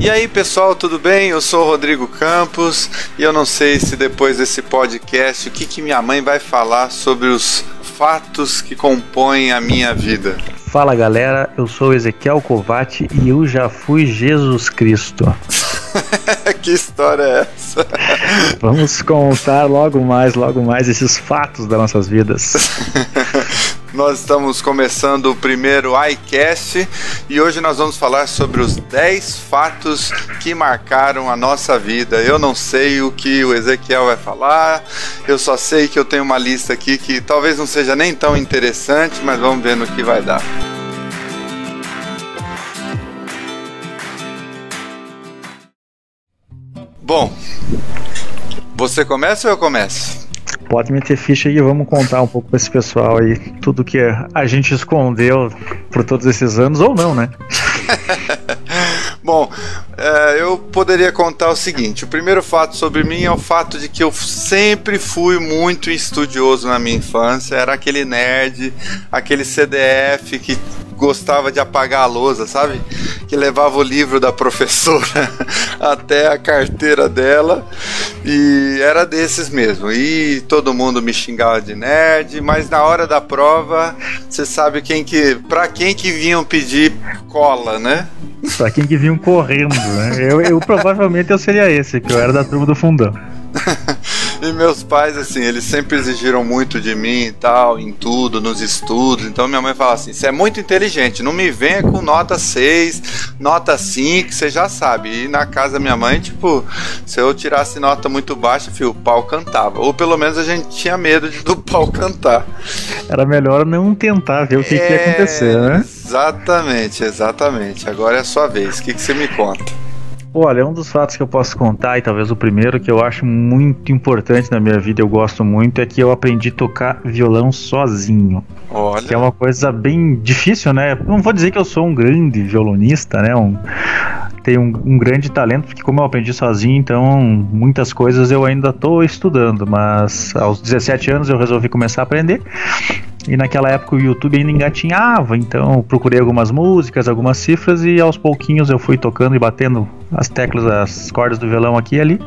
E aí, pessoal, tudo bem? Eu sou o Rodrigo Campos e eu não sei se depois desse podcast o que, que minha mãe vai falar sobre os fatos que compõem a minha vida. Fala galera, eu sou Ezequiel Covati e eu já fui Jesus Cristo. que história é essa? Vamos contar logo mais, logo mais esses fatos das nossas vidas. Nós estamos começando o primeiro iCast e hoje nós vamos falar sobre os 10 fatos que marcaram a nossa vida. Eu não sei o que o Ezequiel vai falar, eu só sei que eu tenho uma lista aqui que talvez não seja nem tão interessante, mas vamos ver no que vai dar. Bom, você começa ou eu começo? Pode meter ficha aí, vamos contar um pouco pra esse pessoal aí, tudo que a gente escondeu por todos esses anos, ou não, né? Bom, é, eu poderia contar o seguinte: o primeiro fato sobre mim é o fato de que eu sempre fui muito estudioso na minha infância. Era aquele nerd, aquele CDF que gostava de apagar a lousa, sabe? Que levava o livro da professora até a carteira dela e era desses mesmo. E todo mundo me xingava de nerd, mas na hora da prova, você sabe quem que, para quem que vinham pedir cola, né? Pra quem que vinham correndo, né? Eu, eu provavelmente eu seria esse, que eu era da turma do fundão. e meus pais, assim, eles sempre exigiram muito de mim e tal, em tudo, nos estudos. Então minha mãe fala assim: você é muito inteligente, não me venha com nota 6, nota 5, você já sabe. E na casa da minha mãe, tipo, se eu tirasse nota muito baixa, filho, o pau cantava. Ou pelo menos a gente tinha medo de, do pau cantar. Era melhor não tentar ver o que, é... que ia acontecer, né? Exatamente, exatamente. Agora é a sua vez. O que, que você me conta? Olha, um dos fatos que eu posso contar, e talvez o primeiro que eu acho muito importante na minha vida, eu gosto muito, é que eu aprendi a tocar violão sozinho. Olha. Que é uma coisa bem difícil, né? Não vou dizer que eu sou um grande violonista, né? Um, tenho um, um, grande talento, porque como eu aprendi sozinho, então muitas coisas eu ainda estou estudando, mas aos 17 anos eu resolvi começar a aprender. E naquela época o YouTube ainda engatinhava, então procurei algumas músicas, algumas cifras e aos pouquinhos eu fui tocando e batendo as teclas, as cordas do violão aqui e ali.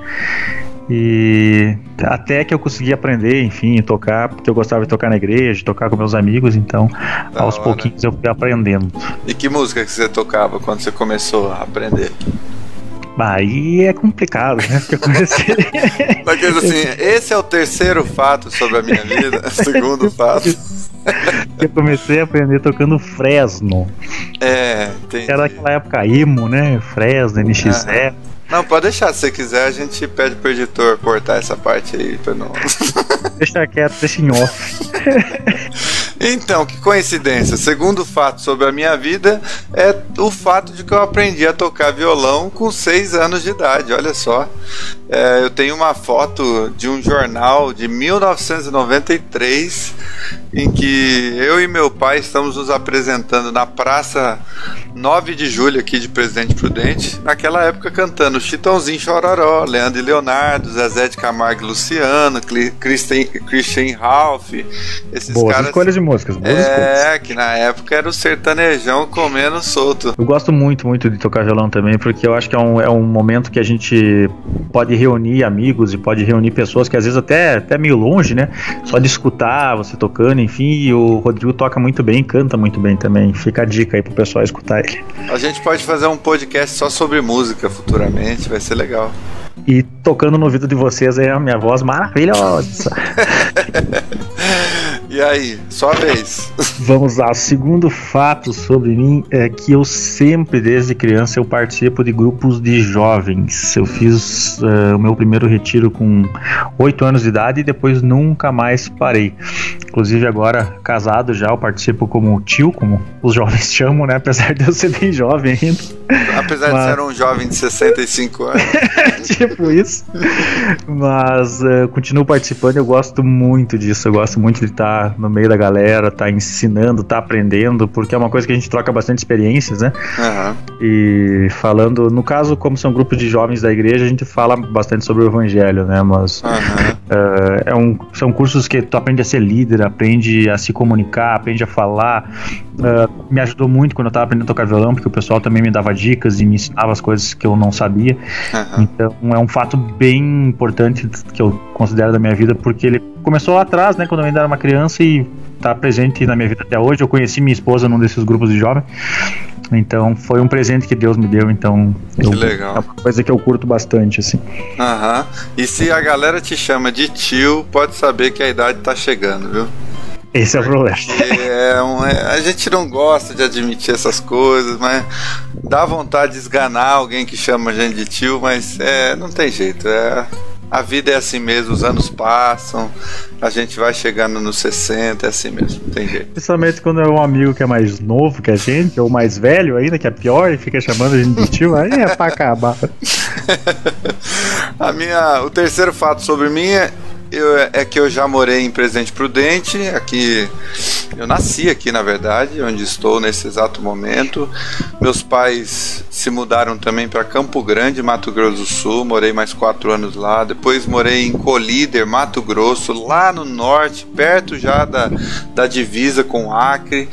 E até que eu consegui aprender, enfim, tocar, porque eu gostava de tocar na igreja, tocar com meus amigos, então da aos hora. pouquinhos eu fui aprendendo. E que música que você tocava quando você começou a aprender? Aí é complicado, né? Porque eu comecei. Mas assim, esse é o terceiro fato sobre a minha vida, segundo fato. eu comecei a aprender tocando Fresno. É, entendi. Era daquela época emo, né? Fresno, NX0. Não, pode deixar, se você quiser, a gente pede pro editor cortar essa parte aí pra não. deixa quieto, deixa em off. Então, que coincidência. Segundo fato sobre a minha vida é o fato de que eu aprendi a tocar violão com 6 anos de idade. Olha só. É, eu tenho uma foto de um jornal de 1993 em que eu e meu pai estamos nos apresentando na Praça 9 de Julho aqui de Presidente Prudente, naquela época cantando Chitãozinho Chororó, Leandro e Leonardo, Zezé de Camargo e Luciano, Christian, Christian Ralph, esses boas caras. escolhas de músicas, boas é, que na época era o sertanejão comendo solto. Eu gosto muito, muito de tocar violão também, porque eu acho que é um, é um momento que a gente pode reunir amigos e pode reunir pessoas que às vezes até, até meio longe, né? Só de escutar você tocando, enfim, e o Rodrigo toca muito bem, canta muito bem também. Fica a dica aí pro pessoal escutar ele. A gente pode fazer um podcast só sobre música futuramente, vai ser legal. E tocando no ouvido de vocês aí a minha voz maravilhosa. E aí, sua vez. Vamos lá. O segundo fato sobre mim é que eu sempre, desde criança, eu participo de grupos de jovens. Eu fiz uh, o meu primeiro retiro com 8 anos de idade e depois nunca mais parei. Inclusive agora casado já, eu participo como tio, como os jovens chamam, né? Apesar de eu ser bem jovem ainda. Apesar Mas... de ser um jovem de 65 anos. tipo isso. Mas uh, continuo participando, eu gosto muito disso. Eu gosto muito de estar tá no meio da galera, tá ensinando, tá aprendendo, porque é uma coisa que a gente troca bastante experiências, né? Uhum. E falando, no caso, como são grupos de jovens da igreja, a gente fala bastante sobre o evangelho, né? Mas uhum. uh, é um, são cursos que tu aprende a ser líder, aprende a se comunicar, aprende a falar. Uh, me ajudou muito quando eu tava aprendendo a tocar violão, porque o pessoal também me dava dicas e me ensinava as coisas que eu não sabia. Uhum. Então é um fato bem importante que eu considero da minha vida, porque ele começou lá atrás, né, quando eu ainda era uma criança e está presente na minha vida até hoje. Eu conheci minha esposa num desses grupos de jovens. Então foi um presente que Deus me deu, então que eu, legal. é uma coisa que eu curto bastante, assim. Aham. E se a galera te chama de tio, pode saber que a idade tá chegando, viu? Esse é o problema. É, um, é, a gente não gosta de admitir essas coisas, mas dá vontade de esganar alguém que chama a gente de tio, mas é, não tem jeito. É, a vida é assim mesmo, os anos passam, a gente vai chegando nos 60, é assim mesmo, não tem jeito. Principalmente quando é um amigo que é mais novo que a gente, ou mais velho ainda, que é pior, e fica chamando a gente de tio, aí é pra acabar. a minha, o terceiro fato sobre mim é eu, é que eu já morei em Presidente Prudente, aqui eu nasci aqui na verdade, onde estou nesse exato momento. Meus pais se mudaram também para Campo Grande, Mato Grosso do Sul, morei mais quatro anos lá. Depois morei em Colíder, Mato Grosso, lá no norte, perto já da, da divisa com o Acre.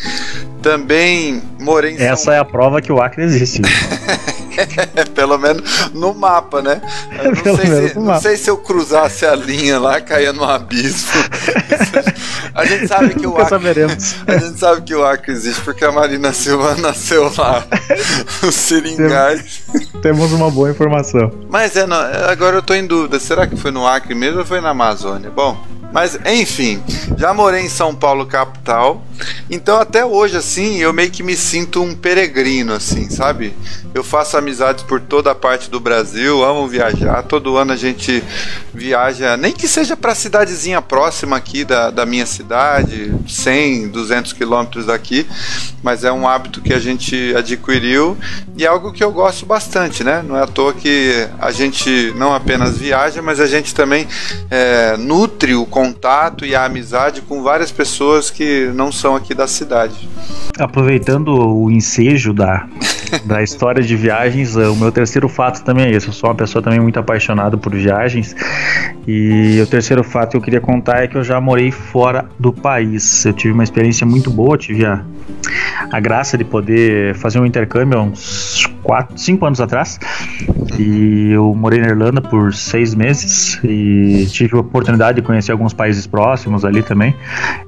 Também morei em Essa São... é a prova que o Acre existe. Pelo menos no mapa, né? Não, sei se, não sei se eu cruzasse a linha lá, caía no abismo. a gente sabe que o Acre. Saberemos. A gente sabe que o Acre existe porque a Marina Silva nasceu lá. Os seringais. Temos uma boa informação. Mas é, não, agora eu tô em dúvida. Será que foi no Acre mesmo ou foi na Amazônia? Bom, mas enfim, já morei em São Paulo capital. Então até hoje assim, eu meio que me sinto um peregrino assim, sabe? Eu faço amizades por toda a parte do Brasil, amo viajar. Todo ano a gente viaja, nem que seja para cidadezinha próxima aqui da, da minha cidade, 100, 200 quilômetros daqui, mas é um hábito que a gente adquiriu e é algo que eu gosto bastante, né? Não é à toa que a gente não apenas viaja, mas a gente também é, nutre o contato e a amizade com várias pessoas que não são aqui da cidade. Aproveitando o ensejo da, da história de viagens, o meu terceiro fato também é esse. Eu sou uma pessoa também muito apaixonada por viagens. E o terceiro fato que eu queria contar é que eu já morei fora do país. Eu tive uma experiência muito boa, tive a, a graça de poder fazer um intercâmbio há uns 4, 5 anos atrás. E eu morei na Irlanda por seis meses e tive a oportunidade de conhecer alguns países próximos ali também.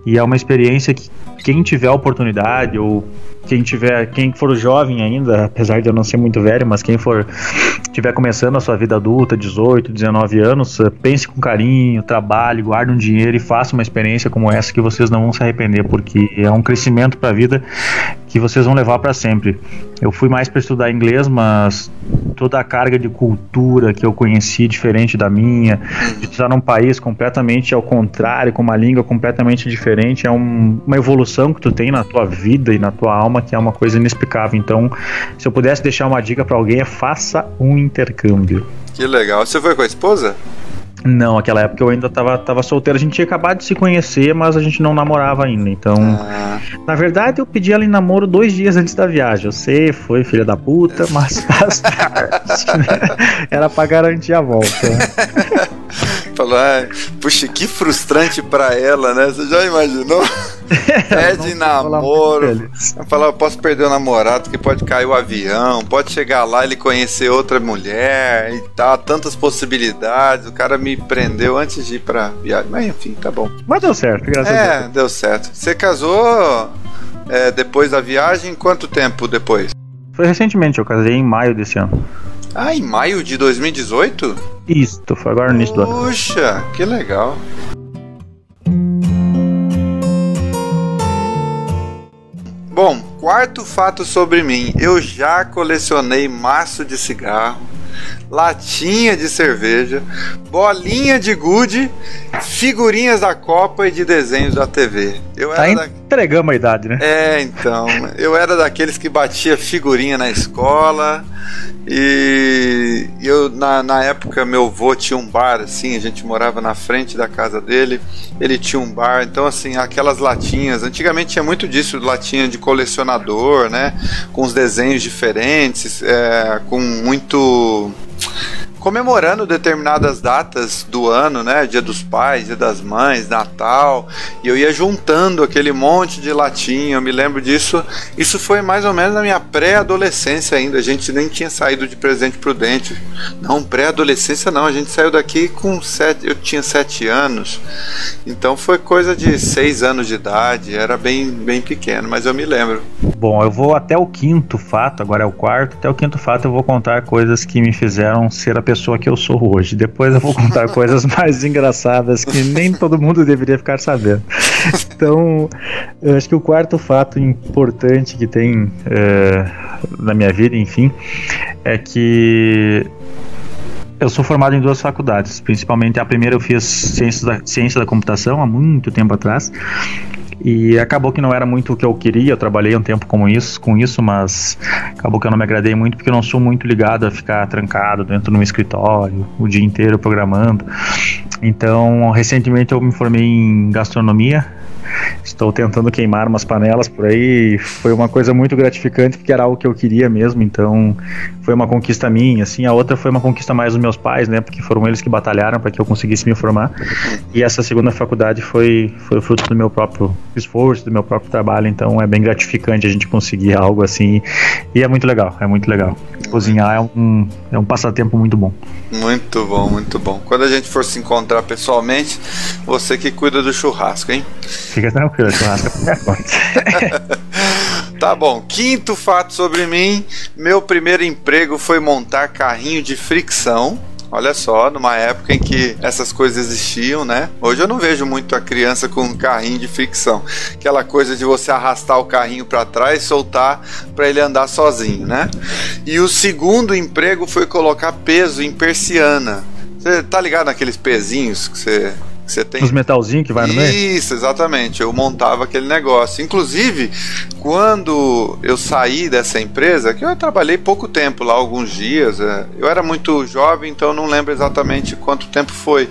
E é uma experiência que quem tiver a oportunidade ou quem tiver, quem for jovem ainda, apesar de eu não ser muito velho, mas quem for tiver começando a sua vida adulta, 18, 19 anos, eh, pense com carinho, trabalhe, guarde um dinheiro e faça uma experiência como essa que vocês não vão se arrepender, porque é um crescimento para a vida que vocês vão levar para sempre. Eu fui mais para estudar inglês, mas toda a carga de cultura que eu conheci diferente da minha, de estar num país completamente ao contrário, com uma língua completamente diferente, é um, uma evolução que tu tem na tua vida e na tua alma que é uma coisa inexplicável. Então, se eu pudesse deixar uma dica para alguém, é faça um intercâmbio. Que legal. Você foi com a esposa? Não, aquela época eu ainda tava, tava solteiro. A gente tinha acabado de se conhecer, mas a gente não namorava ainda. Então, ah. na verdade, eu pedi ela em namoro dois dias antes da viagem. Você foi filha da puta, mas era pra garantir a volta. Falou, ah, puxa, que frustrante pra ela, né? Você já imaginou? Pede namoro. Falar, eu posso perder o namorado, que pode cair o avião, pode chegar lá ele conhecer outra mulher e tal, tantas possibilidades. O cara me prendeu antes de ir pra viagem. Mas enfim, tá bom. Mas deu certo, graças é, a Deus. É, deu certo. Você casou é, depois da viagem? Quanto tempo depois? Foi recentemente, eu casei em maio desse ano. Ah, em maio de 2018? Isso, foi agora no início do ano. Puxa, que legal. Bom, quarto fato sobre mim. Eu já colecionei maço de cigarro, latinha de cerveja, bolinha de gude, figurinhas da Copa e de desenhos da TV. Eu tá, in, entregamos a idade, né? É, então. Eu era daqueles que batia figurinha na escola. E eu, na, na época, meu avô tinha um bar, assim, a gente morava na frente da casa dele. Ele tinha um bar, então, assim, aquelas latinhas. Antigamente tinha muito disso, latinha de colecionador, né? Com os desenhos diferentes, é, com muito comemorando determinadas datas do ano, né? Dia dos Pais, Dia das Mães, Natal, e eu ia juntando aquele monte de latinha. Eu me lembro disso. Isso foi mais ou menos na minha pré-adolescência ainda. A gente nem tinha saído de presente prudente. Não, pré-adolescência não. A gente saiu daqui com sete. Eu tinha sete anos, então foi coisa de seis anos de idade. Era bem, bem pequeno, mas eu me lembro. Bom, eu vou até o quinto fato. Agora é o quarto. Até o quinto fato eu vou contar coisas que me fizeram ser a pessoa pessoa que eu sou hoje. Depois eu vou contar coisas mais engraçadas que nem todo mundo deveria ficar sabendo. Então, eu acho que o quarto fato importante que tem é, na minha vida, enfim, é que eu sou formado em duas faculdades, principalmente a primeira eu fiz ciência da, ciência da computação há muito tempo atrás e acabou que não era muito o que eu queria. Eu trabalhei um tempo com isso, com isso, mas acabou que eu não me agradei muito porque eu não sou muito ligado a ficar trancado dentro de um escritório o dia inteiro programando. Então, recentemente eu me formei em gastronomia Estou tentando queimar umas panelas por aí. Foi uma coisa muito gratificante porque era algo que eu queria mesmo. Então foi uma conquista minha. Assim, a outra foi uma conquista mais dos meus pais, né? Porque foram eles que batalharam para que eu conseguisse me formar. E essa segunda faculdade foi foi fruto do meu próprio esforço, do meu próprio trabalho. Então é bem gratificante a gente conseguir algo assim. E é muito legal. É muito legal. Cozinhar é um é um passatempo muito bom. Muito bom, muito bom. Quando a gente for se encontrar pessoalmente, você que cuida do churrasco, hein? Fica tranquilo, churrasco Tá bom. Quinto fato sobre mim: meu primeiro emprego foi montar carrinho de fricção. Olha só, numa época em que essas coisas existiam, né? Hoje eu não vejo muito a criança com um carrinho de fricção. Aquela coisa de você arrastar o carrinho para trás, soltar para ele andar sozinho, né? E o segundo emprego foi colocar peso em persiana. Você tá ligado naqueles pezinhos que você você tem... Os metalzinhos que vai no meio? Isso, exatamente. Eu montava aquele negócio. Inclusive, quando eu saí dessa empresa, que eu trabalhei pouco tempo lá, alguns dias, é, eu era muito jovem, então não lembro exatamente quanto tempo foi.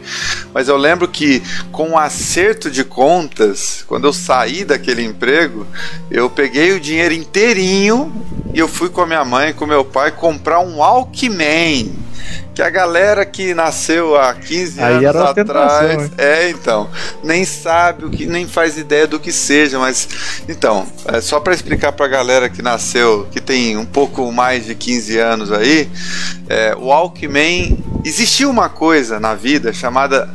Mas eu lembro que com o acerto de contas, quando eu saí daquele emprego, eu peguei o dinheiro inteirinho e eu fui com a minha mãe, com meu pai, comprar um Walkman que a galera que nasceu há 15 Aí anos atrás, é então, nem sabe o que, nem faz ideia do que seja, mas então, é só para explicar para a galera que nasceu, que tem um pouco mais de 15 anos aí, é, o Walkman existia uma coisa na vida chamada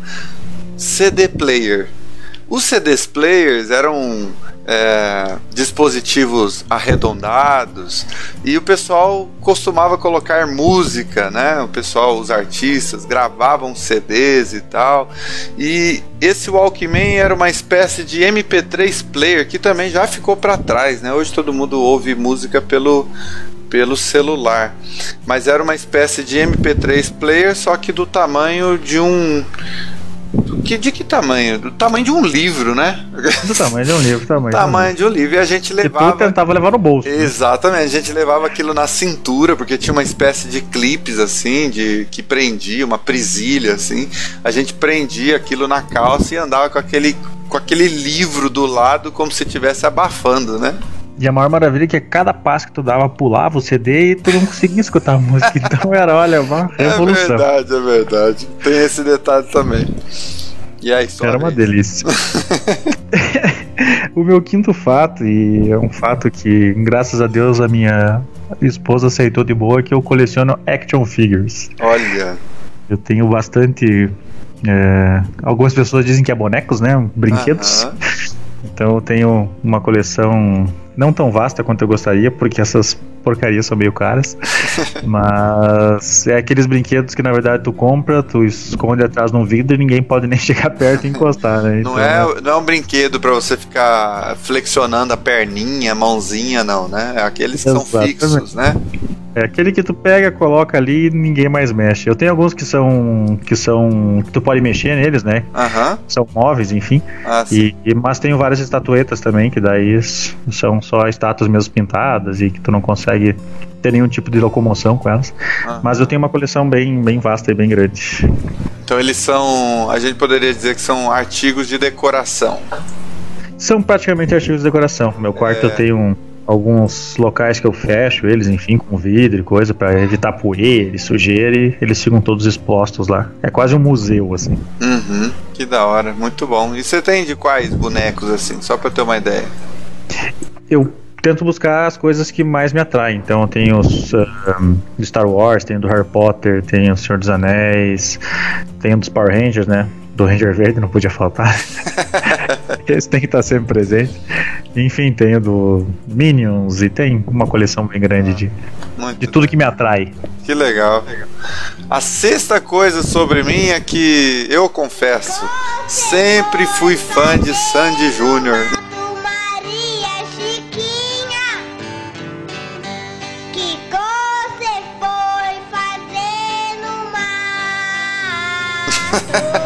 CD player. Os CDs players eram é, dispositivos arredondados e o pessoal costumava colocar música, né? O pessoal, os artistas gravavam CDs e tal. E esse Walkman era uma espécie de MP3 player que também já ficou para trás, né? Hoje todo mundo ouve música pelo pelo celular, mas era uma espécie de MP3 player só que do tamanho de um que, de que tamanho? Do tamanho de um livro, né? Do tamanho de um livro, tamanho. tamanho de um livro. E a gente levava. E tu tentava levar no bolso. Né? Exatamente, a gente levava aquilo na cintura, porque tinha uma espécie de clipes assim, de que prendia, uma presilha assim. A gente prendia aquilo na calça e andava com aquele, com aquele livro do lado como se estivesse abafando, né? E a maior maravilha é que cada passo que tu dava, pulava o CD e tu não conseguia escutar a música. Então era, olha, uma é revolução. É verdade, é verdade. Tem esse detalhe também. E aí, Era uma delícia. o meu quinto fato, e é um fato que, graças a Deus, a minha esposa aceitou de boa, que eu coleciono action figures. Olha. Eu tenho bastante. É, algumas pessoas dizem que é bonecos, né? Brinquedos. Uh -huh. Então eu tenho uma coleção não tão vasta quanto eu gostaria, porque essas porcarias são meio caras. mas é aqueles brinquedos que na verdade tu compra, tu esconde atrás de um vidro e ninguém pode nem chegar perto e encostar, né? Então, não, é, não é um brinquedo para você ficar flexionando a perninha, a mãozinha, não, né? É aqueles que são fixos, né? É aquele que tu pega, coloca ali e ninguém mais mexe. Eu tenho alguns que são. que são. que tu pode mexer neles, né? Aham. São móveis, enfim. Ah, E, e- mas tenho várias estatuetas também, que daí são só estátuas mesmo pintadas e que tu não consegue ter nenhum tipo de locomoção com elas. Aham. Mas eu tenho uma coleção bem, bem vasta e bem grande. Então eles são. A gente poderia dizer que são artigos de decoração. São praticamente artigos de decoração. No meu quarto É. eu tenho um- alguns locais que eu fecho eles, enfim, com vidro e coisa, pra evitar poeira e sujeira e eles ficam todos expostos lá. É quase um museu, assim. Uhum. Que da hora, muito bom. E você tem de quais bonecos assim? Só pra ter uma ideia. Eu tento buscar as coisas que mais me atraem. Então eu tenho os ahn, do Star Wars, tenho do Harry Potter, tenho o Senhor dos Anéis, tenho dos Power Rangers, né? Do Ranger Verde não podia faltar. Esse tem que estar sempre presente. Enfim, tenho do Minions e tem uma coleção bem grande de, Muito de tudo que me atrai. Que legal. A sexta coisa sobre mim é que eu confesso, sempre fui fã de Sandy Júnior.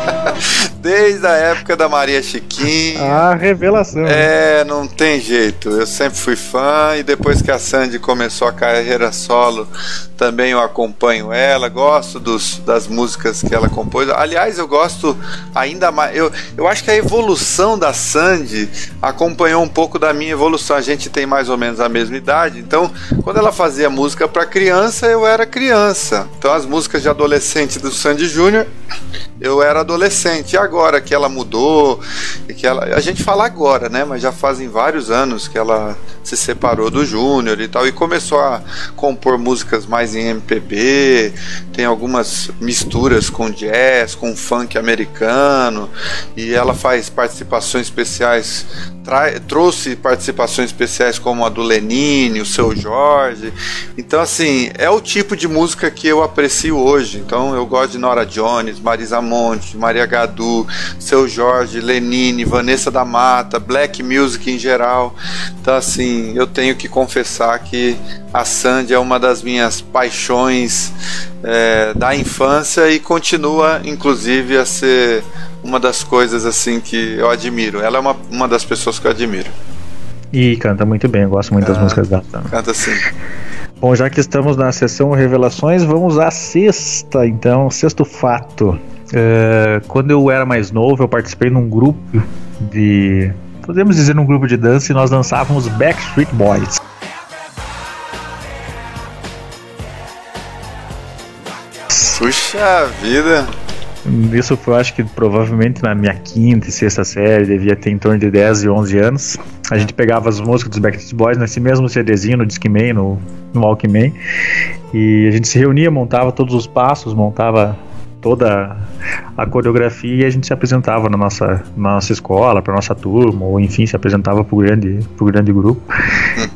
Desde a época da Maria Chiquinha. A revelação. É, não tem jeito. Eu sempre fui fã e depois que a Sandy começou a carreira solo, também eu acompanho ela, gosto dos, das músicas que ela compôs. Aliás, eu gosto ainda mais. Eu, eu acho que a evolução da Sandy acompanhou um pouco da minha evolução. A gente tem mais ou menos a mesma idade, então quando ela fazia música para criança, eu era criança. Então as músicas de adolescente do Sandy Júnior eu era adolescente. E agora que ela mudou, e que ela. A gente fala agora, né? Mas já fazem vários anos que ela se separou do Júnior e tal. E começou a compor músicas mais em MPB. Tem algumas misturas com jazz, com funk americano. E ela faz participações especiais. Trouxe participações especiais como a do Lenine, o seu Jorge. Então, assim, é o tipo de música que eu aprecio hoje. Então, eu gosto de Nora Jones, Marisa Monte, Maria Gadu, Seu Jorge, Lenine, Vanessa da Mata, Black Music em geral. Então, assim, eu tenho que confessar que a Sandy é uma das minhas paixões é, da infância e continua, inclusive, a ser uma das coisas assim que eu admiro. Ela é uma, uma das pessoas que eu admiro. E canta muito bem, eu gosto muito das Ah. músicas dela também. Canta assim. Bom, já que estamos na sessão revelações, vamos à sexta, então, sexto fato. É, quando eu era mais novo, eu participei num grupo de. Podemos dizer num grupo de dança e nós dançávamos Backstreet Boys. Puxa vida. Isso foi, acho que provavelmente na minha quinta e sexta série, devia ter em torno de 10 e 11 anos. A gente pegava as músicas dos Backstreet Boys nesse mesmo CDzinho, no Discman, no, no Walkman, e a gente se reunia, montava todos os passos, montava toda a coreografia e a gente se apresentava na nossa, na nossa escola, para nossa turma, ou enfim, se apresentava pro grande, pro grande grupo.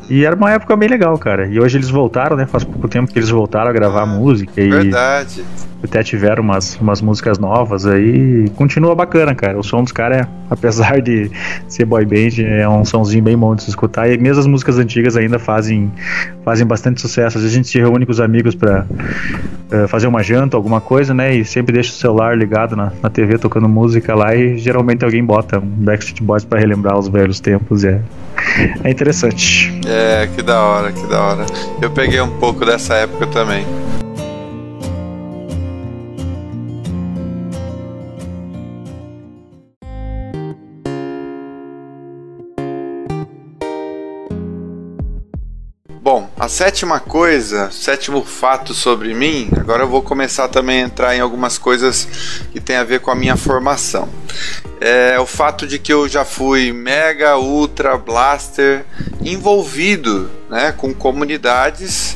E era uma época bem legal, cara. E hoje eles voltaram, né? Faz pouco tempo que eles voltaram a gravar música e Verdade. até tiveram umas, umas músicas novas aí. Continua bacana, cara. O som dos caras, é, apesar de ser boy band, é um somzinho bem bom de se escutar. E mesmo as músicas antigas ainda fazem, fazem bastante sucesso. Às vezes a gente se reúne com os amigos pra eh, fazer uma janta, alguma coisa, né? E sempre deixa o celular ligado na, na TV tocando música lá. E geralmente alguém bota um Backstreet Boys pra relembrar os velhos tempos. É, é interessante. É, que da hora, que da hora. Eu peguei um pouco dessa época também. A sétima coisa, sétimo fato sobre mim, agora eu vou começar também a entrar em algumas coisas que tem a ver com a minha formação. É o fato de que eu já fui mega, ultra, blaster envolvido né, com comunidades,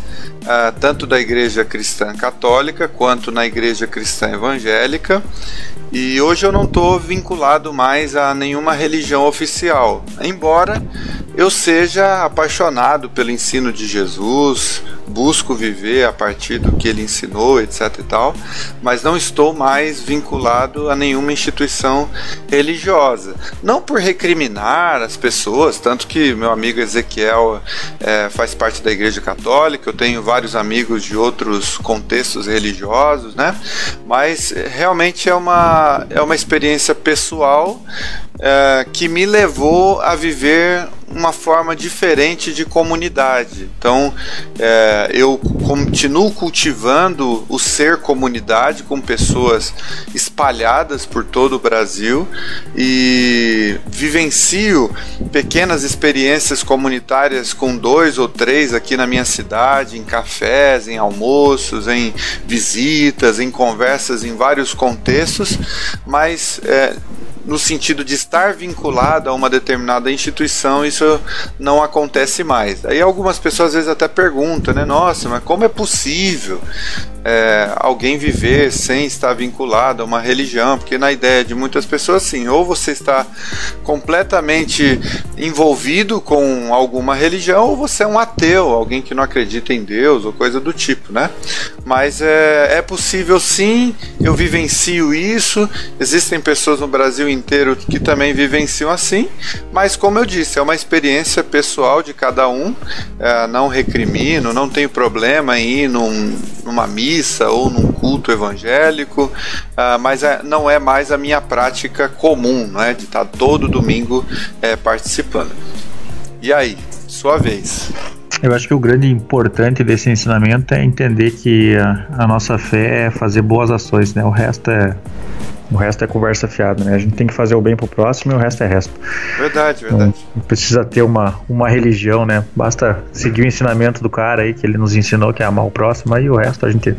ah, tanto da igreja cristã católica quanto na igreja cristã evangélica. E hoje eu não estou vinculado mais a nenhuma religião oficial, embora eu seja apaixonado pelo ensino de Jesus, busco viver a partir do que ele ensinou, etc e tal, mas não estou mais vinculado a nenhuma instituição religiosa. Não por recriminar as pessoas, tanto que meu amigo Ezequiel é, faz parte da Igreja Católica, eu tenho vários amigos de outros contextos religiosos, né? Mas realmente é uma, é uma experiência pessoal é, que me levou a viver uma forma diferente de comunidade. Então, é, eu continuo cultivando o ser comunidade com pessoas espalhadas por todo o Brasil e vivencio pequenas experiências comunitárias com dois ou três aqui na minha cidade, em cafés, em almoços, em visitas, em conversas em vários contextos, mas é, no sentido de estar vinculado a uma determinada instituição, isso não acontece mais. Aí algumas pessoas às vezes até perguntam, né? Nossa, mas como é possível é, alguém viver sem estar vinculado a uma religião, porque na ideia de muitas pessoas, sim, ou você está completamente envolvido com alguma religião, ou você é um ateu, alguém que não acredita em Deus, ou coisa do tipo, né? Mas é, é possível sim, eu vivencio isso, existem pessoas no Brasil inteiro que também vivenciam assim, mas como eu disse, é uma experiência pessoal de cada um, é, não recrimino, não tenho problema em ir num, numa missa missa ou num culto evangélico, uh, mas é, não é mais a minha prática comum, não é? De estar todo domingo é, participando. E aí, sua vez. Eu acho que o grande importante desse ensinamento é entender que a, a nossa fé é fazer boas ações, né? O resto é o resto é conversa fiada, né? A gente tem que fazer o bem pro próximo e o resto é resto. Verdade, verdade. Não precisa ter uma, uma religião, né? Basta seguir o ensinamento do cara aí que ele nos ensinou que é amar o próximo, aí o resto a gente,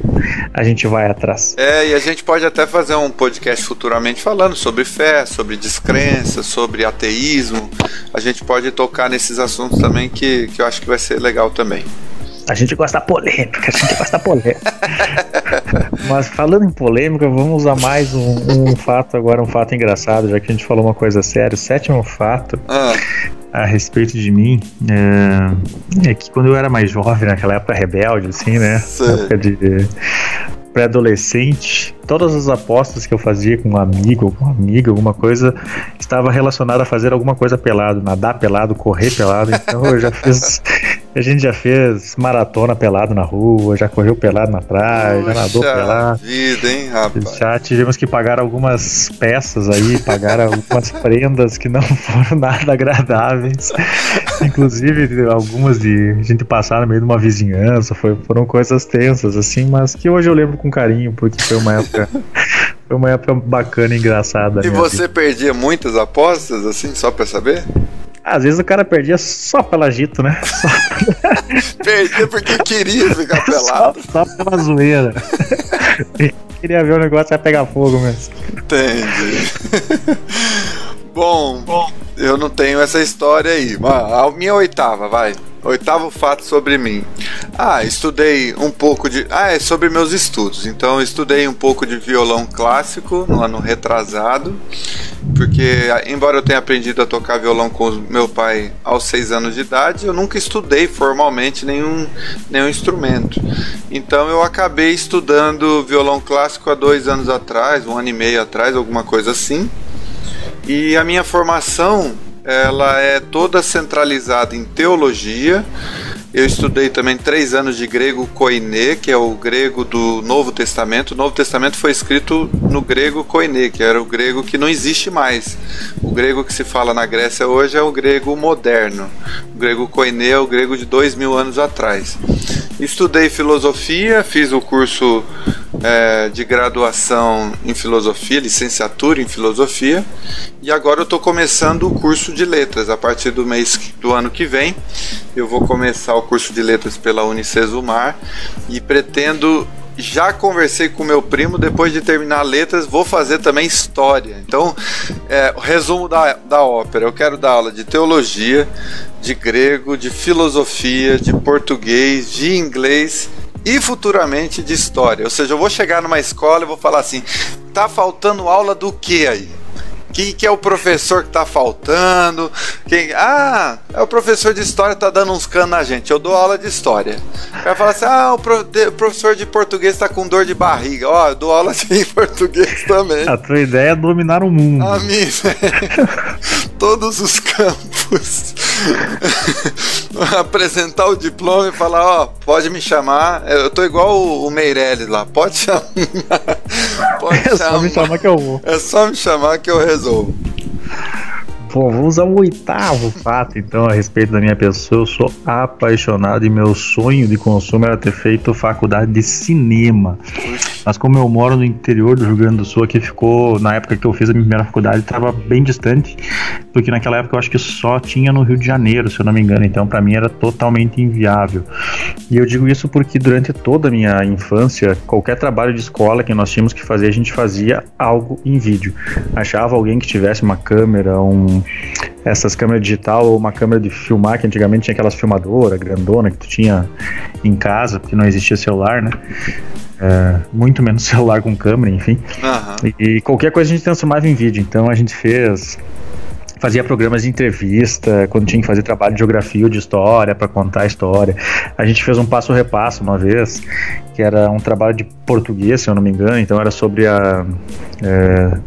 a gente vai atrás. É, e a gente pode até fazer um podcast futuramente falando sobre fé, sobre descrença, sobre ateísmo. A gente pode tocar nesses assuntos também que, que eu acho que vai ser legal também. A gente gosta da polêmica, a gente gosta da polêmica. Mas falando em polêmica, vamos usar mais um, um, fato agora, um fato engraçado, já que a gente falou uma coisa séria. O sétimo fato ah. a respeito de mim é, é, que quando eu era mais jovem, naquela época rebelde, assim, né? Época de pré-adolescente, todas as apostas que eu fazia com um amigo, com uma amiga, alguma coisa, estava relacionada a fazer alguma coisa pelado, nadar pelado, correr pelado. Então eu já fiz a gente já fez maratona pelado na rua, já correu pelado na praia, já nadou pelado. vida, hein, rapaz? Já tivemos que pagar algumas peças aí, pagar algumas prendas que não foram nada agradáveis. Inclusive, algumas de a gente passar no meio de uma vizinhança, foi, foram coisas tensas, assim, mas que hoje eu lembro com carinho, porque foi uma época. Foi uma época bacana e engraçada. E você vida. perdia muitas apostas, assim, só pra saber? Às vezes o cara perdia só pelo agito, né? Só... perdia porque queria ficar pelado. Só, só pela zoeira. queria ver o negócio ia pegar fogo mesmo. Entendi. Bom, Bom, eu não tenho essa história aí. A minha oitava, vai. Oitavo fato sobre mim. Ah, estudei um pouco de. Ah, é sobre meus estudos. Então, estudei um pouco de violão clássico no ano retrasado, porque, embora eu tenha aprendido a tocar violão com meu pai aos seis anos de idade, eu nunca estudei formalmente nenhum, nenhum instrumento. Então, eu acabei estudando violão clássico há dois anos atrás, um ano e meio atrás, alguma coisa assim. E a minha formação ela é toda centralizada em teologia. Eu estudei também três anos de grego koiné, que é o grego do Novo Testamento. O Novo Testamento foi escrito no grego koiné, que era o grego que não existe mais. O grego que se fala na Grécia hoje é o grego moderno. O grego koiné é o grego de dois mil anos atrás. Estudei filosofia, fiz o curso é, de graduação em filosofia, licenciatura em filosofia, e agora eu estou começando o curso de letras. A partir do mês do ano que vem, eu vou começar o curso de letras pela Unicesumar e pretendo já conversei com meu primo, depois de terminar letras, vou fazer também história. Então, é, resumo da, da ópera: eu quero dar aula de teologia, de grego, de filosofia, de português, de inglês e futuramente de história. Ou seja, eu vou chegar numa escola e vou falar assim: tá faltando aula do que aí? Quem que é o professor que tá faltando? Quem... Ah, é o professor de história que tá dando uns canos na gente. Eu dou aula de história. O cara fala assim: ah, o, pro... o professor de português tá com dor de barriga. Ó, oh, eu dou aula de português também. A tua ideia é dominar o mundo. A minha Todos os campos. Apresentar o diploma e falar: ó, oh, pode me chamar. Eu tô igual o Meirelles lá. Pode chamar. Pode é chamar. só me chamar que eu vou. É só me chamar que eu resolvo. so. Bom, vamos ao oitavo fato, então, a respeito da minha pessoa. Eu sou apaixonado e meu sonho de consumo era ter feito faculdade de cinema. Mas como eu moro no interior do Rio Grande do Sul, aqui ficou, na época que eu fiz a minha primeira faculdade, estava bem distante, porque naquela época eu acho que só tinha no Rio de Janeiro, se eu não me engano, então para mim era totalmente inviável. E eu digo isso porque durante toda a minha infância, qualquer trabalho de escola que nós tínhamos que fazer, a gente fazia algo em vídeo. Achava alguém que tivesse uma câmera, um essas câmeras digital ou uma câmera de filmar, que antigamente tinha aquelas filmadoras grandona que tu tinha em casa, porque não existia celular, né? É, muito menos celular com câmera, enfim. Uhum. E, e, qualquer coisa a gente transformava em vídeo. Então a gente fez. Fazia programas de entrevista, quando tinha que fazer trabalho de geografia ou de história, para contar a história. A gente fez um passo-repasso uma vez, que era um trabalho de português, se eu não me engano, então era sobre a. É,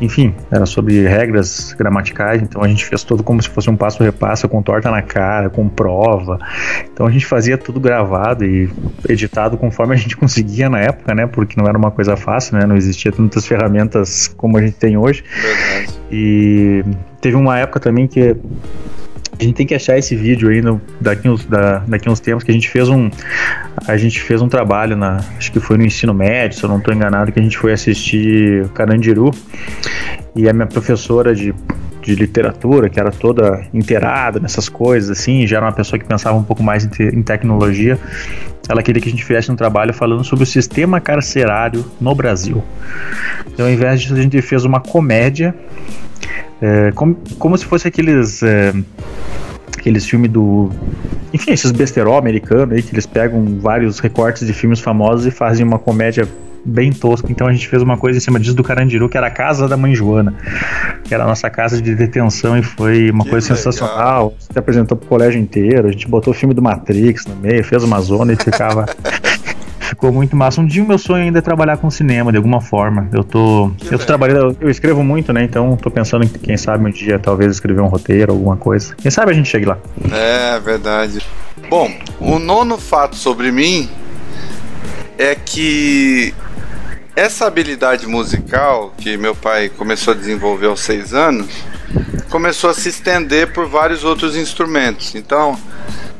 enfim, era sobre regras gramaticais, então a gente fez tudo como se fosse um passo repasso, com torta na cara, com prova. Então a gente fazia tudo gravado e editado conforme a gente conseguia na época, né? Porque não era uma coisa fácil, né? Não existia tantas ferramentas como a gente tem hoje. Verdade. E teve uma época também que a gente tem que achar esse vídeo aí no, daqui, uns, da, daqui uns tempos que a gente fez um a gente fez um trabalho na acho que foi no ensino médio se eu não estou enganado que a gente foi assistir Carandiru. E a minha professora de de literatura, que era toda inteirada nessas coisas, assim, já era uma pessoa que pensava um pouco mais em, te, em, tecnologia. Ela queria que a gente fizesse um trabalho falando sobre o sistema carcerário no Brasil. Então, ao invés disso, a gente fez uma comédia é, como, como se fosse aqueles. É, aqueles filmes do. Enfim, esses besterol americanos aí, que eles pegam vários recortes de filmes famosos e fazem uma comédia bem tosca. Então a gente fez uma coisa em cima disso do Carandiru, que era a casa da mãe Joana, que era a nossa casa de detenção e foi uma que coisa legal. sensacional. Se apresentou pro colégio inteiro, a gente botou o filme do Matrix no meio, fez uma zona e ficava. ficou muito massa. Um dia o meu sonho ainda é trabalhar com cinema, de alguma forma. Eu tô. Que eu tô trabalhando, eu escrevo muito, né? Então tô pensando em quem sabe um dia talvez escrever um roteiro, alguma coisa. Quem sabe a gente chegue lá. É, verdade. Bom, o nono fato sobre mim é que essa habilidade musical que meu pai começou a desenvolver aos seis anos começou a se estender por vários outros instrumentos. Então,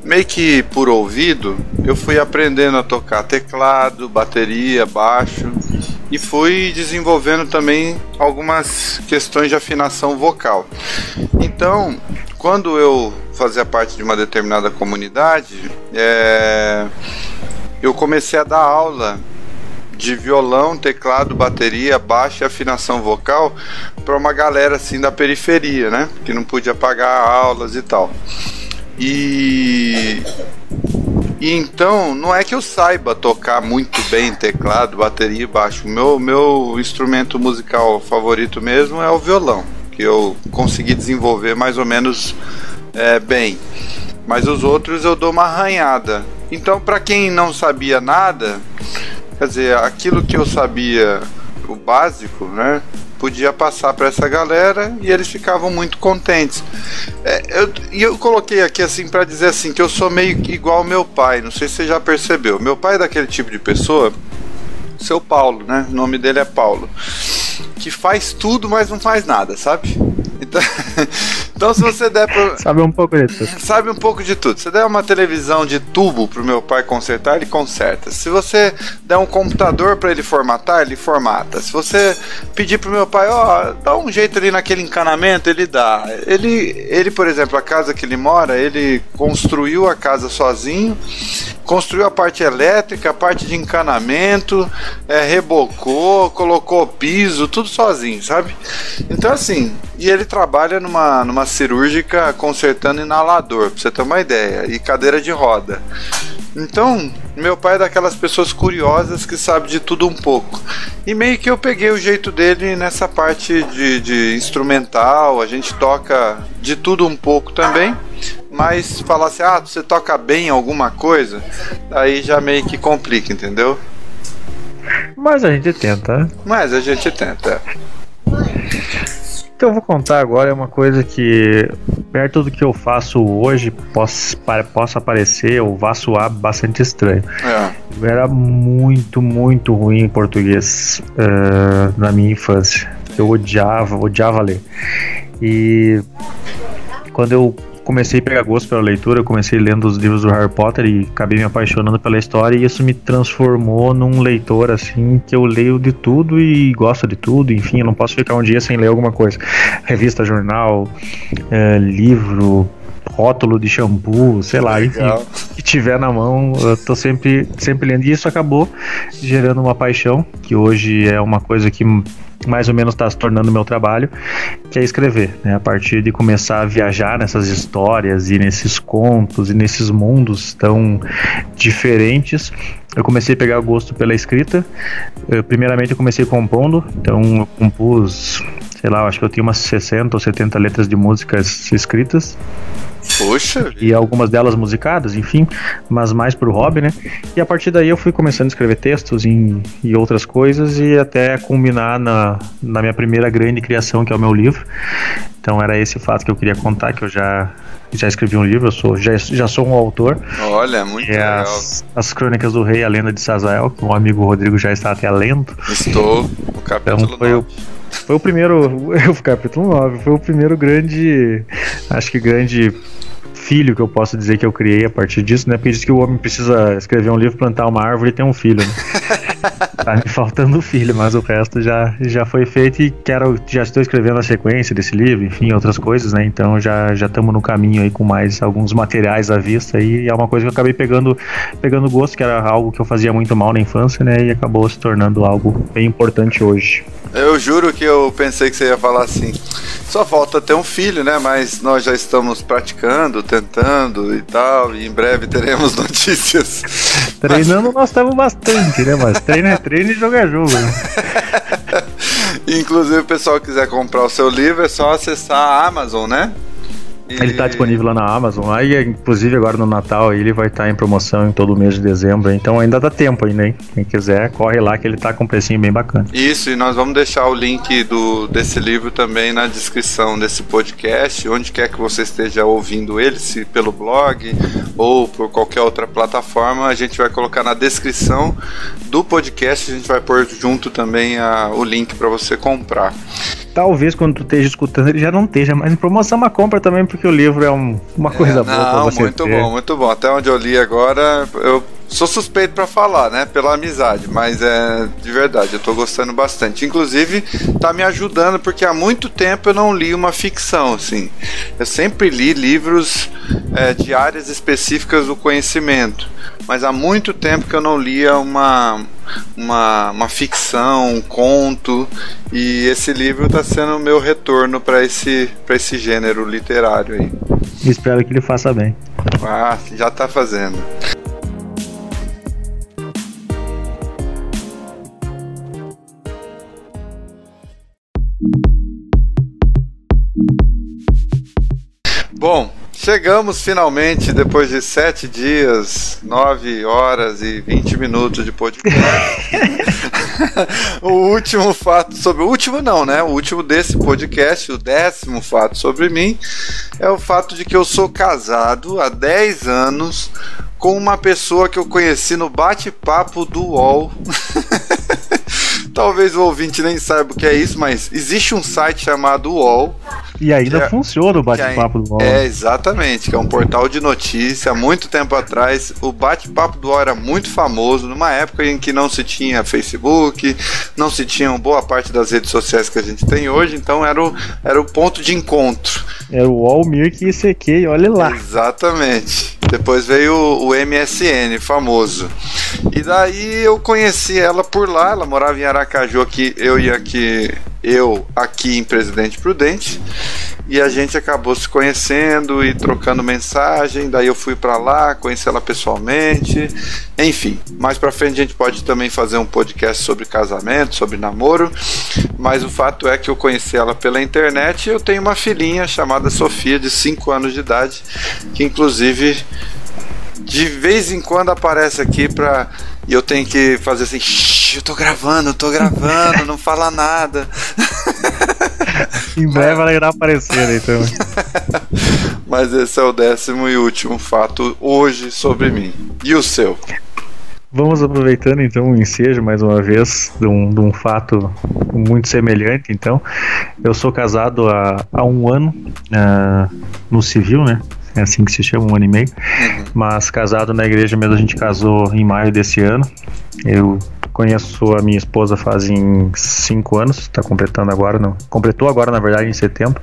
meio que por ouvido, eu fui aprendendo a tocar teclado, bateria, baixo e fui desenvolvendo também algumas questões de afinação vocal. Então, quando eu fazia parte de uma determinada comunidade, é, eu comecei a dar aula de violão, teclado, bateria, baixo e afinação vocal para uma galera assim da periferia, né? Que não podia pagar aulas e tal. E e então, não é que eu saiba tocar muito bem teclado, bateria e baixo. Meu meu instrumento musical favorito mesmo é o violão, que eu consegui desenvolver mais ou menos é, bem. Mas os outros eu dou uma arranhada. Então, para quem não sabia nada, quer dizer, aquilo que eu sabia, o básico, né? podia passar para essa galera e eles ficavam muito contentes. É, eu, e eu coloquei aqui assim para dizer assim que eu sou meio igual meu pai. Não sei se você já percebeu. Meu pai é daquele tipo de pessoa, seu Paulo, né? O nome dele é Paulo, que faz tudo, mas não faz nada, sabe? Então, então se você der pro... Sabe um pouco de tudo. Sabe um pouco de tudo. Se der uma televisão de tubo pro meu pai consertar, ele conserta. Se você der um computador para ele formatar, ele formata. Se você pedir pro meu pai, ó, oh, dá um jeito ali naquele encanamento, ele dá. Ele, ele, por exemplo, a casa que ele mora, ele construiu a casa sozinho, construiu a parte elétrica, a parte de encanamento, é, rebocou, colocou piso, tudo sozinho, sabe? Então assim, e ele trabalha numa, numa cirúrgica consertando inalador, pra você ter uma ideia, e cadeira de roda. Então, meu pai é daquelas pessoas curiosas que sabe de tudo um pouco. E meio que eu peguei o jeito dele nessa parte de, de instrumental, a gente toca de tudo um pouco também. Mas falar assim, ah, você toca bem alguma coisa, aí já meio que complica, entendeu? Mas a gente tenta. Mas a gente tenta. O que eu vou contar agora é uma coisa que, perto do que eu faço hoje, possa, possa parecer ou vá soar bastante estranho. É. Eu era muito, muito ruim em português uh, na minha infância. Eu odiava, odiava ler. E quando eu comecei a pegar gosto pela leitura, eu comecei lendo os livros do Harry Potter e acabei me apaixonando pela história e isso me transformou num leitor assim que eu leio de tudo e gosto de tudo, enfim, eu não posso ficar um dia sem ler alguma coisa. Revista, jornal, é, livro, rótulo de shampoo, sei lá, Legal. enfim, que tiver na mão, eu tô sempre, sempre lendo. E isso acabou gerando uma paixão, que hoje é uma coisa que mais ou menos está se tornando meu trabalho, que é escrever. Né? A partir de começar a viajar nessas histórias e nesses contos e nesses mundos tão diferentes, eu comecei a pegar gosto pela escrita. Eu, primeiramente, eu comecei compondo, então eu compus, sei lá, acho que eu tinha umas 60 ou 70 letras de músicas escritas. Poxa! E algumas delas musicadas, enfim, mas mais pro hobby, né? E a partir daí eu fui começando a escrever textos em, e outras coisas e até culminar na, na minha primeira grande criação, que é o meu livro. Então era esse fato que eu queria contar, que eu já já escrevi um livro, eu sou, já, já sou um autor. Olha, muito é legal. As, as Crônicas do Rei, a Lenda de Sazael, que o amigo Rodrigo já está até lendo. Estou, no capítulo então, foi 9. O, foi o primeiro, o capítulo 9, foi o primeiro grande, acho que grande filho que eu posso dizer que eu criei a partir disso, né? Porque diz que o homem precisa escrever um livro, plantar uma árvore e ter um filho, né? tá me faltando filho, mas o resto já, já foi feito e quero, já estou escrevendo a sequência desse livro, enfim, outras coisas, né? Então já já estamos no caminho aí com mais alguns materiais à vista e é uma coisa que eu acabei pegando pegando gosto, que era algo que eu fazia muito mal na infância, né? E acabou se tornando algo bem importante hoje. Eu juro que eu pensei que você ia falar assim. Só falta ter um filho, né? Mas nós já estamos praticando, tentando e tal, e em breve teremos notícias. Treinando Mas... nós estamos bastante, né? Mas treino é treino e jogo é jogo. Né? Inclusive, o pessoal quiser comprar o seu livro, é só acessar a Amazon, né? Ele está disponível lá na Amazon, aí inclusive agora no Natal ele vai estar tá em promoção em todo o mês de dezembro, então ainda dá tempo ainda, hein? Quem quiser, corre lá que ele está com um precinho bem bacana. Isso, e nós vamos deixar o link do, desse livro também na descrição desse podcast, onde quer que você esteja ouvindo ele, se pelo blog ou por qualquer outra plataforma, a gente vai colocar na descrição do podcast, a gente vai pôr junto também a, o link para você comprar talvez quando tu esteja escutando ele já não esteja mais em promoção, mas compra também porque o livro é um, uma é, coisa boa pra você muito ter. bom, muito bom. Até onde eu li agora, eu sou suspeito para falar, né? Pela amizade, mas é de verdade, eu tô gostando bastante. Inclusive, tá me ajudando porque há muito tempo eu não li uma ficção, assim. Eu sempre li livros é, de áreas específicas do conhecimento, mas há muito tempo que eu não lia uma uma, uma ficção, um conto, e esse livro está sendo o meu retorno para esse, esse gênero literário aí. Espero que ele faça bem. Ah, já está fazendo. Bom, chegamos finalmente, depois de sete dias, nove horas e vinte minutos de podcast. o último fato sobre. O último não, né? O último desse podcast, o décimo fato sobre mim, é o fato de que eu sou casado há dez anos com uma pessoa que eu conheci no bate-papo do UOL. Talvez o ouvinte nem saiba o que é isso, mas existe um site chamado UOL. E ainda é, funciona o bate-papo do UOL. É, exatamente, que é um portal de notícia. Há muito tempo atrás, o bate-papo do UOL era muito famoso, numa época em que não se tinha Facebook, não se tinha boa parte das redes sociais que a gente tem hoje, então era o, era o ponto de encontro. Era o UOL, Mirk e ICQ, olha lá. Exatamente. Depois veio o, MSN, famoso. E daí eu conheci ela por lá, ela morava em Aracaju, aqui, eu ia aqui eu aqui em Presidente Prudente e a gente acabou se conhecendo e trocando mensagem. Daí eu fui para lá, conheci ela pessoalmente. Enfim, mais para frente a gente pode também fazer um podcast sobre casamento, sobre namoro. Mas o fato é que eu conheci ela pela internet e eu tenho uma filhinha chamada Sofia, de 5 anos de idade, que inclusive de vez em quando aparece aqui pra. E eu tenho que fazer assim, eu tô gravando, eu tô gravando, não fala nada. em breve ela irá aparecer, então. Mas esse é o décimo e último fato hoje sobre mim. E o seu? Vamos aproveitando então o ensejo mais uma vez de um, de um fato muito semelhante. Então, eu sou casado há, há um ano uh, no civil, né? É assim que se chama, um ano e meio. Uhum. Mas casado na igreja mesmo, a gente casou em maio desse ano. Eu conheço a minha esposa fazem cinco anos, está completando agora, não, completou agora na verdade em setembro.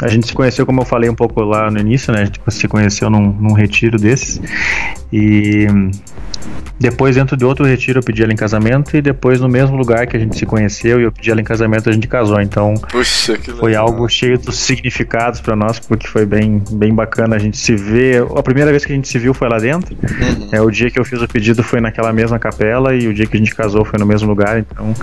A gente se conheceu, como eu falei um pouco lá no início, né? A gente se conheceu num, num retiro desses e depois, dentro de outro retiro, eu pedi ela em casamento e depois, no mesmo lugar que a gente se conheceu e eu pedi ela em casamento, a gente casou. Então, Puxa, foi algo cheio de significados para nós, porque foi bem, bem bacana a gente se ver. A primeira vez que a gente se viu foi lá dentro. Uhum. É, o dia que eu fiz o pedido foi naquela mesma capela e o dia que a gente casou foi no mesmo lugar. Então,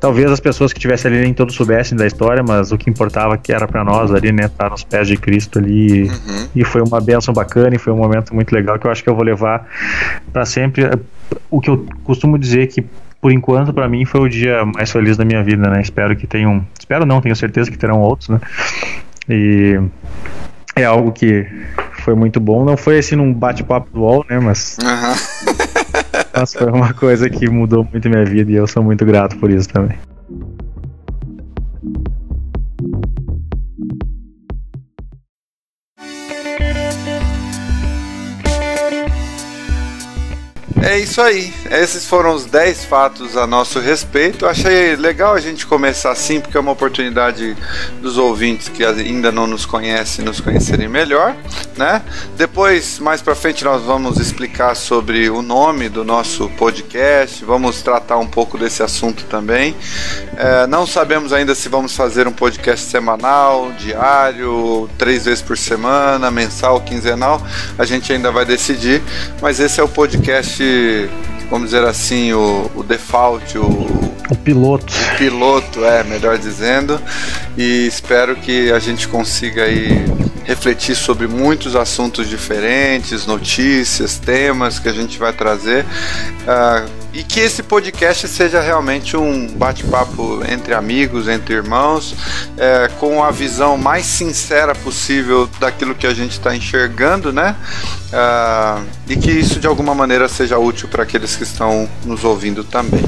Talvez as pessoas que estivessem ali nem todos soubessem da história, mas o que importava que era para nós ali, né, estar tá nos pés de Cristo ali. Uhum. E foi uma benção bacana e foi um momento muito legal que eu acho que eu vou levar para sempre. O que eu costumo dizer que por enquanto, para mim, foi o dia mais feliz da minha vida, né? Espero que tenham. Espero não, tenho certeza que terão outros, né? E é algo que foi muito bom. Não foi assim num bate-papo do UOL, né? Mas. Uhum. Mas foi uma coisa que mudou muito minha vida e eu sou muito grato por isso também. É isso aí. Esses foram os 10 fatos a nosso respeito. Achei legal a gente começar assim, porque é uma oportunidade dos ouvintes que ainda não nos conhecem nos conhecerem melhor, né? Depois, mais para frente, nós vamos explicar sobre o nome do nosso podcast, vamos tratar um pouco desse assunto também. É, não sabemos ainda se vamos fazer um podcast semanal, diário, três vezes por semana, mensal, quinzenal. A gente ainda vai decidir, mas esse é o podcast vamos dizer assim, o, o default, o, o piloto. O piloto, é, melhor dizendo. E espero que a gente consiga aí refletir sobre muitos assuntos diferentes, notícias, temas que a gente vai trazer. Uh, e que esse podcast seja realmente um bate-papo entre amigos, entre irmãos, é, com a visão mais sincera possível daquilo que a gente está enxergando, né? Uh, e que isso de alguma maneira seja útil para aqueles que estão nos ouvindo também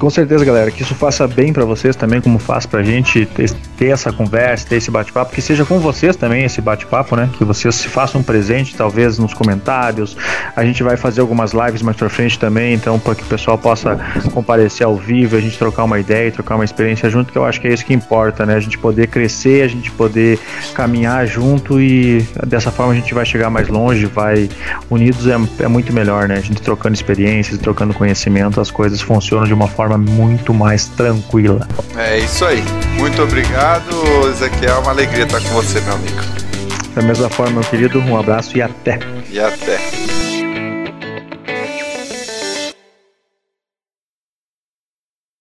com certeza, galera, que isso faça bem para vocês também, como faz pra gente ter, ter essa conversa, ter esse bate-papo, que seja com vocês também esse bate-papo, né? Que vocês se façam presente, talvez nos comentários. A gente vai fazer algumas lives mais pra frente também, então, para que o pessoal possa comparecer ao vivo, a gente trocar uma ideia, trocar uma experiência junto, que eu acho que é isso que importa, né? A gente poder crescer, a gente poder caminhar junto e dessa forma a gente vai chegar mais longe, vai unidos é, é muito melhor, né? A gente trocando experiências, trocando conhecimento, as coisas funcionam de uma forma forma muito mais tranquila. É isso aí. Muito obrigado, Ezequiel. É uma alegria estar com você, meu amigo. Da mesma forma, meu querido, um abraço e até. E até.